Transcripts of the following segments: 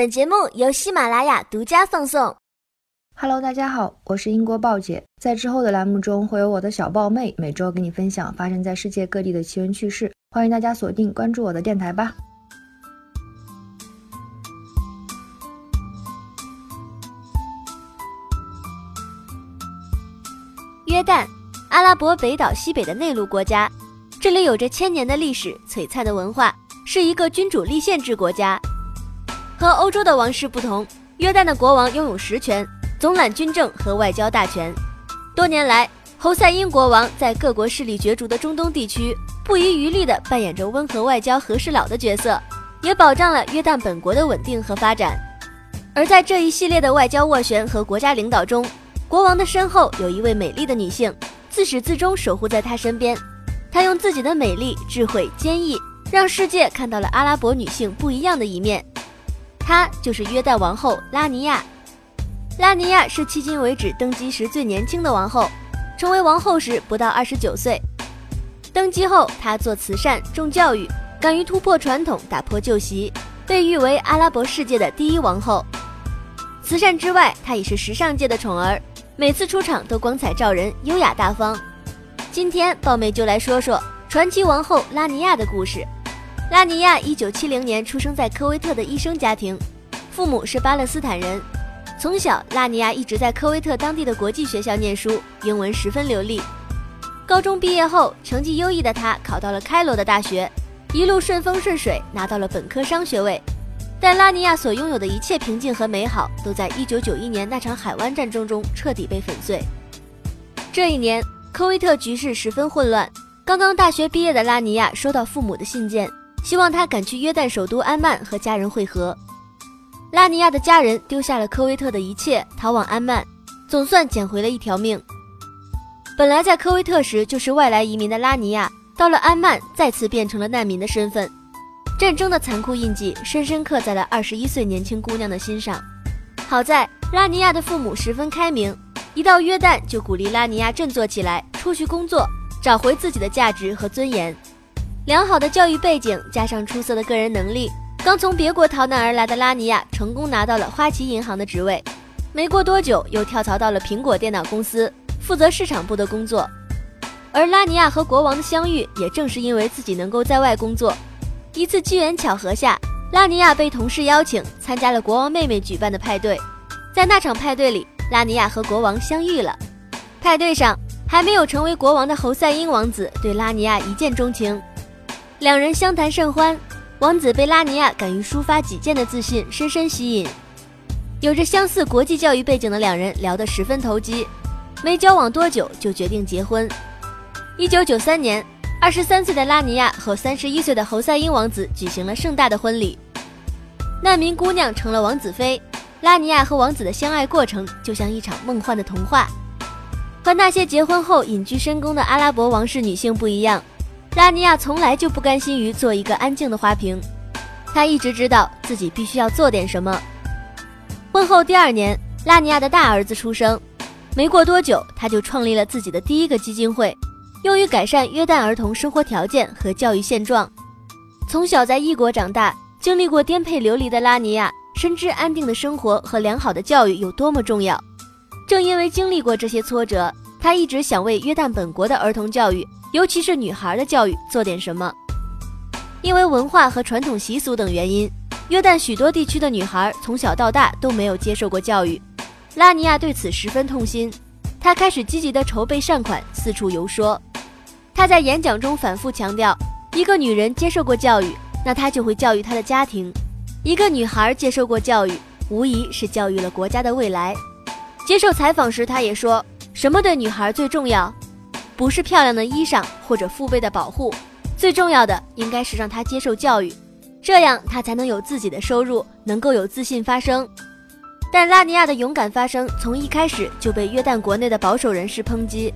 本节目由喜马拉雅独家放送。Hello，大家好，我是英国豹姐。在之后的栏目中，会有我的小豹妹每周给你分享发生在世界各地的奇闻趣事，欢迎大家锁定关注我的电台吧。约旦，阿拉伯北岛西北的内陆国家，这里有着千年的历史、璀璨的文化，是一个君主立宪制国家。和欧洲的王室不同，约旦的国王拥有实权，总揽军政和外交大权。多年来，侯赛因国王在各国势力角逐的中东地区，不遗余力地扮演着温和外交和事佬的角色，也保障了约旦本国的稳定和发展。而在这一系列的外交斡旋和国家领导中，国王的身后有一位美丽的女性，自始至终守护在他身边。她用自己的美丽、智慧、坚毅，让世界看到了阿拉伯女性不一样的一面。她就是约旦王后拉尼亚。拉尼亚是迄今为止登基时最年轻的王后，成为王后时不到二十九岁。登基后，她做慈善、重教育，敢于突破传统，打破旧习，被誉为阿拉伯世界的第一王后。慈善之外，她也是时尚界的宠儿，每次出场都光彩照人，优雅大方。今天，豹妹就来说说传奇王后拉尼亚的故事。拉尼亚一九七零年出生在科威特的医生家庭，父母是巴勒斯坦人。从小，拉尼亚一直在科威特当地的国际学校念书，英文十分流利。高中毕业后，成绩优异的他考到了开罗的大学，一路顺风顺水，拿到了本科商学位。但拉尼亚所拥有的一切平静和美好，都在一九九一年那场海湾战争中彻底被粉碎。这一年，科威特局势十分混乱。刚刚大学毕业的拉尼亚收到父母的信件。希望他赶去约旦首都安曼和家人会合。拉尼亚的家人丢下了科威特的一切，逃往安曼，总算捡回了一条命。本来在科威特时就是外来移民的拉尼亚，到了安曼再次变成了难民的身份。战争的残酷印记深深刻在了二十一岁年轻姑娘的心上。好在拉尼亚的父母十分开明，一到约旦就鼓励拉尼亚振作起来，出去工作，找回自己的价值和尊严。良好的教育背景加上出色的个人能力，刚从别国逃难而来的拉尼亚成功拿到了花旗银行的职位，没过多久又跳槽到了苹果电脑公司，负责市场部的工作。而拉尼亚和国王的相遇，也正是因为自己能够在外工作。一次机缘巧合下，拉尼亚被同事邀请参加了国王妹妹举办的派对，在那场派对里，拉尼亚和国王相遇了。派对上，还没有成为国王的侯赛因王子对拉尼亚一见钟情。两人相谈甚欢，王子被拉尼亚敢于抒发己见的自信深深吸引。有着相似国际教育背景的两人聊得十分投机，没交往多久就决定结婚。一九九三年，二十三岁的拉尼亚和三十一岁的侯赛因王子举行了盛大的婚礼。难民姑娘成了王子妃，拉尼亚和王子的相爱过程就像一场梦幻的童话。和那些结婚后隐居深宫的阿拉伯王室女性不一样。拉尼亚从来就不甘心于做一个安静的花瓶，她一直知道自己必须要做点什么。婚后第二年，拉尼亚的大儿子出生，没过多久，他就创立了自己的第一个基金会，用于改善约旦儿童生活条件和教育现状。从小在异国长大，经历过颠沛流离的拉尼亚，深知安定的生活和良好的教育有多么重要。正因为经历过这些挫折，他一直想为约旦本国的儿童教育。尤其是女孩的教育做点什么？因为文化和传统习俗等原因，约旦许多地区的女孩从小到大都没有接受过教育。拉尼亚对此十分痛心，她开始积极地筹备善款，四处游说。她在演讲中反复强调：一个女人接受过教育，那她就会教育她的家庭；一个女孩接受过教育，无疑是教育了国家的未来。接受采访时，她也说：“什么对女孩最重要？”不是漂亮的衣裳或者父辈的保护，最重要的应该是让她接受教育，这样她才能有自己的收入，能够有自信发声。但拉尼亚的勇敢发声，从一开始就被约旦国内的保守人士抨击。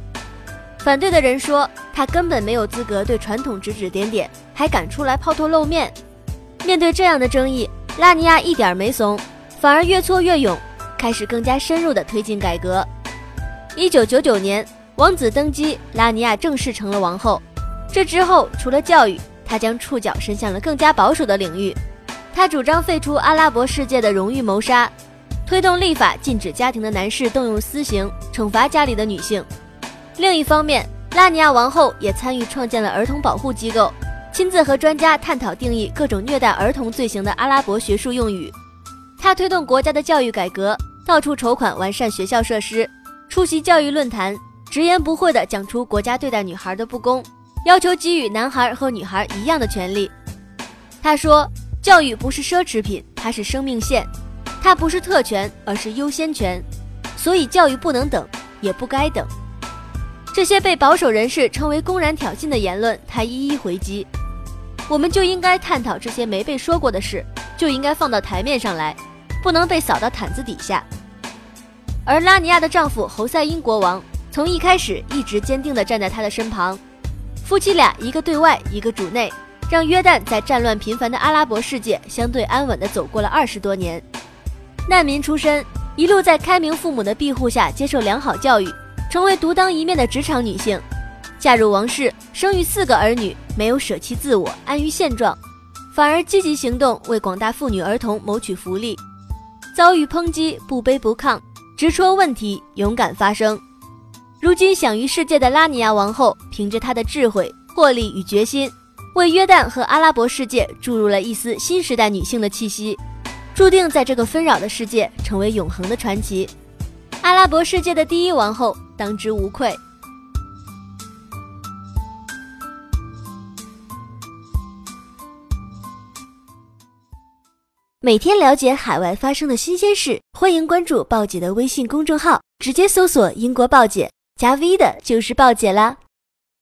反对的人说他根本没有资格对传统指指点点，还敢出来抛头露面。面对这样的争议，拉尼亚一点没怂，反而越挫越勇，开始更加深入地推进改革。一九九九年。王子登基，拉尼亚正式成了王后。这之后，除了教育，她将触角伸向了更加保守的领域。他主张废除阿拉伯世界的荣誉谋杀，推动立法禁止家庭的男士动用私刑，惩罚家里的女性。另一方面，拉尼亚王后也参与创建了儿童保护机构，亲自和专家探讨定义各种虐待儿童罪行的阿拉伯学术用语。他推动国家的教育改革，到处筹款完善学校设施，出席教育论坛，直言不讳地讲出国家对待女孩的不公，要求给予男孩和女孩一样的权利。他说：“教育不是奢侈品，它是生命线，它不是特权，而是优先权，所以教育不能等，也不该等。”这些被保守人士称为公然挑衅的言论，他一一回击。我们就应该探讨这些没被说过的事，就应该放到台面上来。不能被扫到毯子底下。而拉尼亚的丈夫侯赛因国王从一开始一直坚定地站在她的身旁，夫妻俩一个对外，一个主内，让约旦在战乱频繁的阿拉伯世界相对安稳地走过了二十多年。难民出身，一路在开明父母的庇护下接受良好教育，成为独当一面的职场女性，嫁入王室，生育四个儿女，没有舍弃自我，安于现状，反而积极行动，为广大妇女儿童谋取福利。遭遇抨击，不卑不亢，直戳问题，勇敢发声。如今享誉世界的拉尼亚王后，凭着她的智慧、魄力与决心，为约旦和阿拉伯世界注入了一丝新时代女性的气息，注定在这个纷扰的世界成为永恒的传奇。阿拉伯世界的第一王后，当之无愧。每天了解海外发生的新鲜事，欢迎关注鲍姐的微信公众号，直接搜索“英国鲍姐”，加 V 的就是鲍姐啦。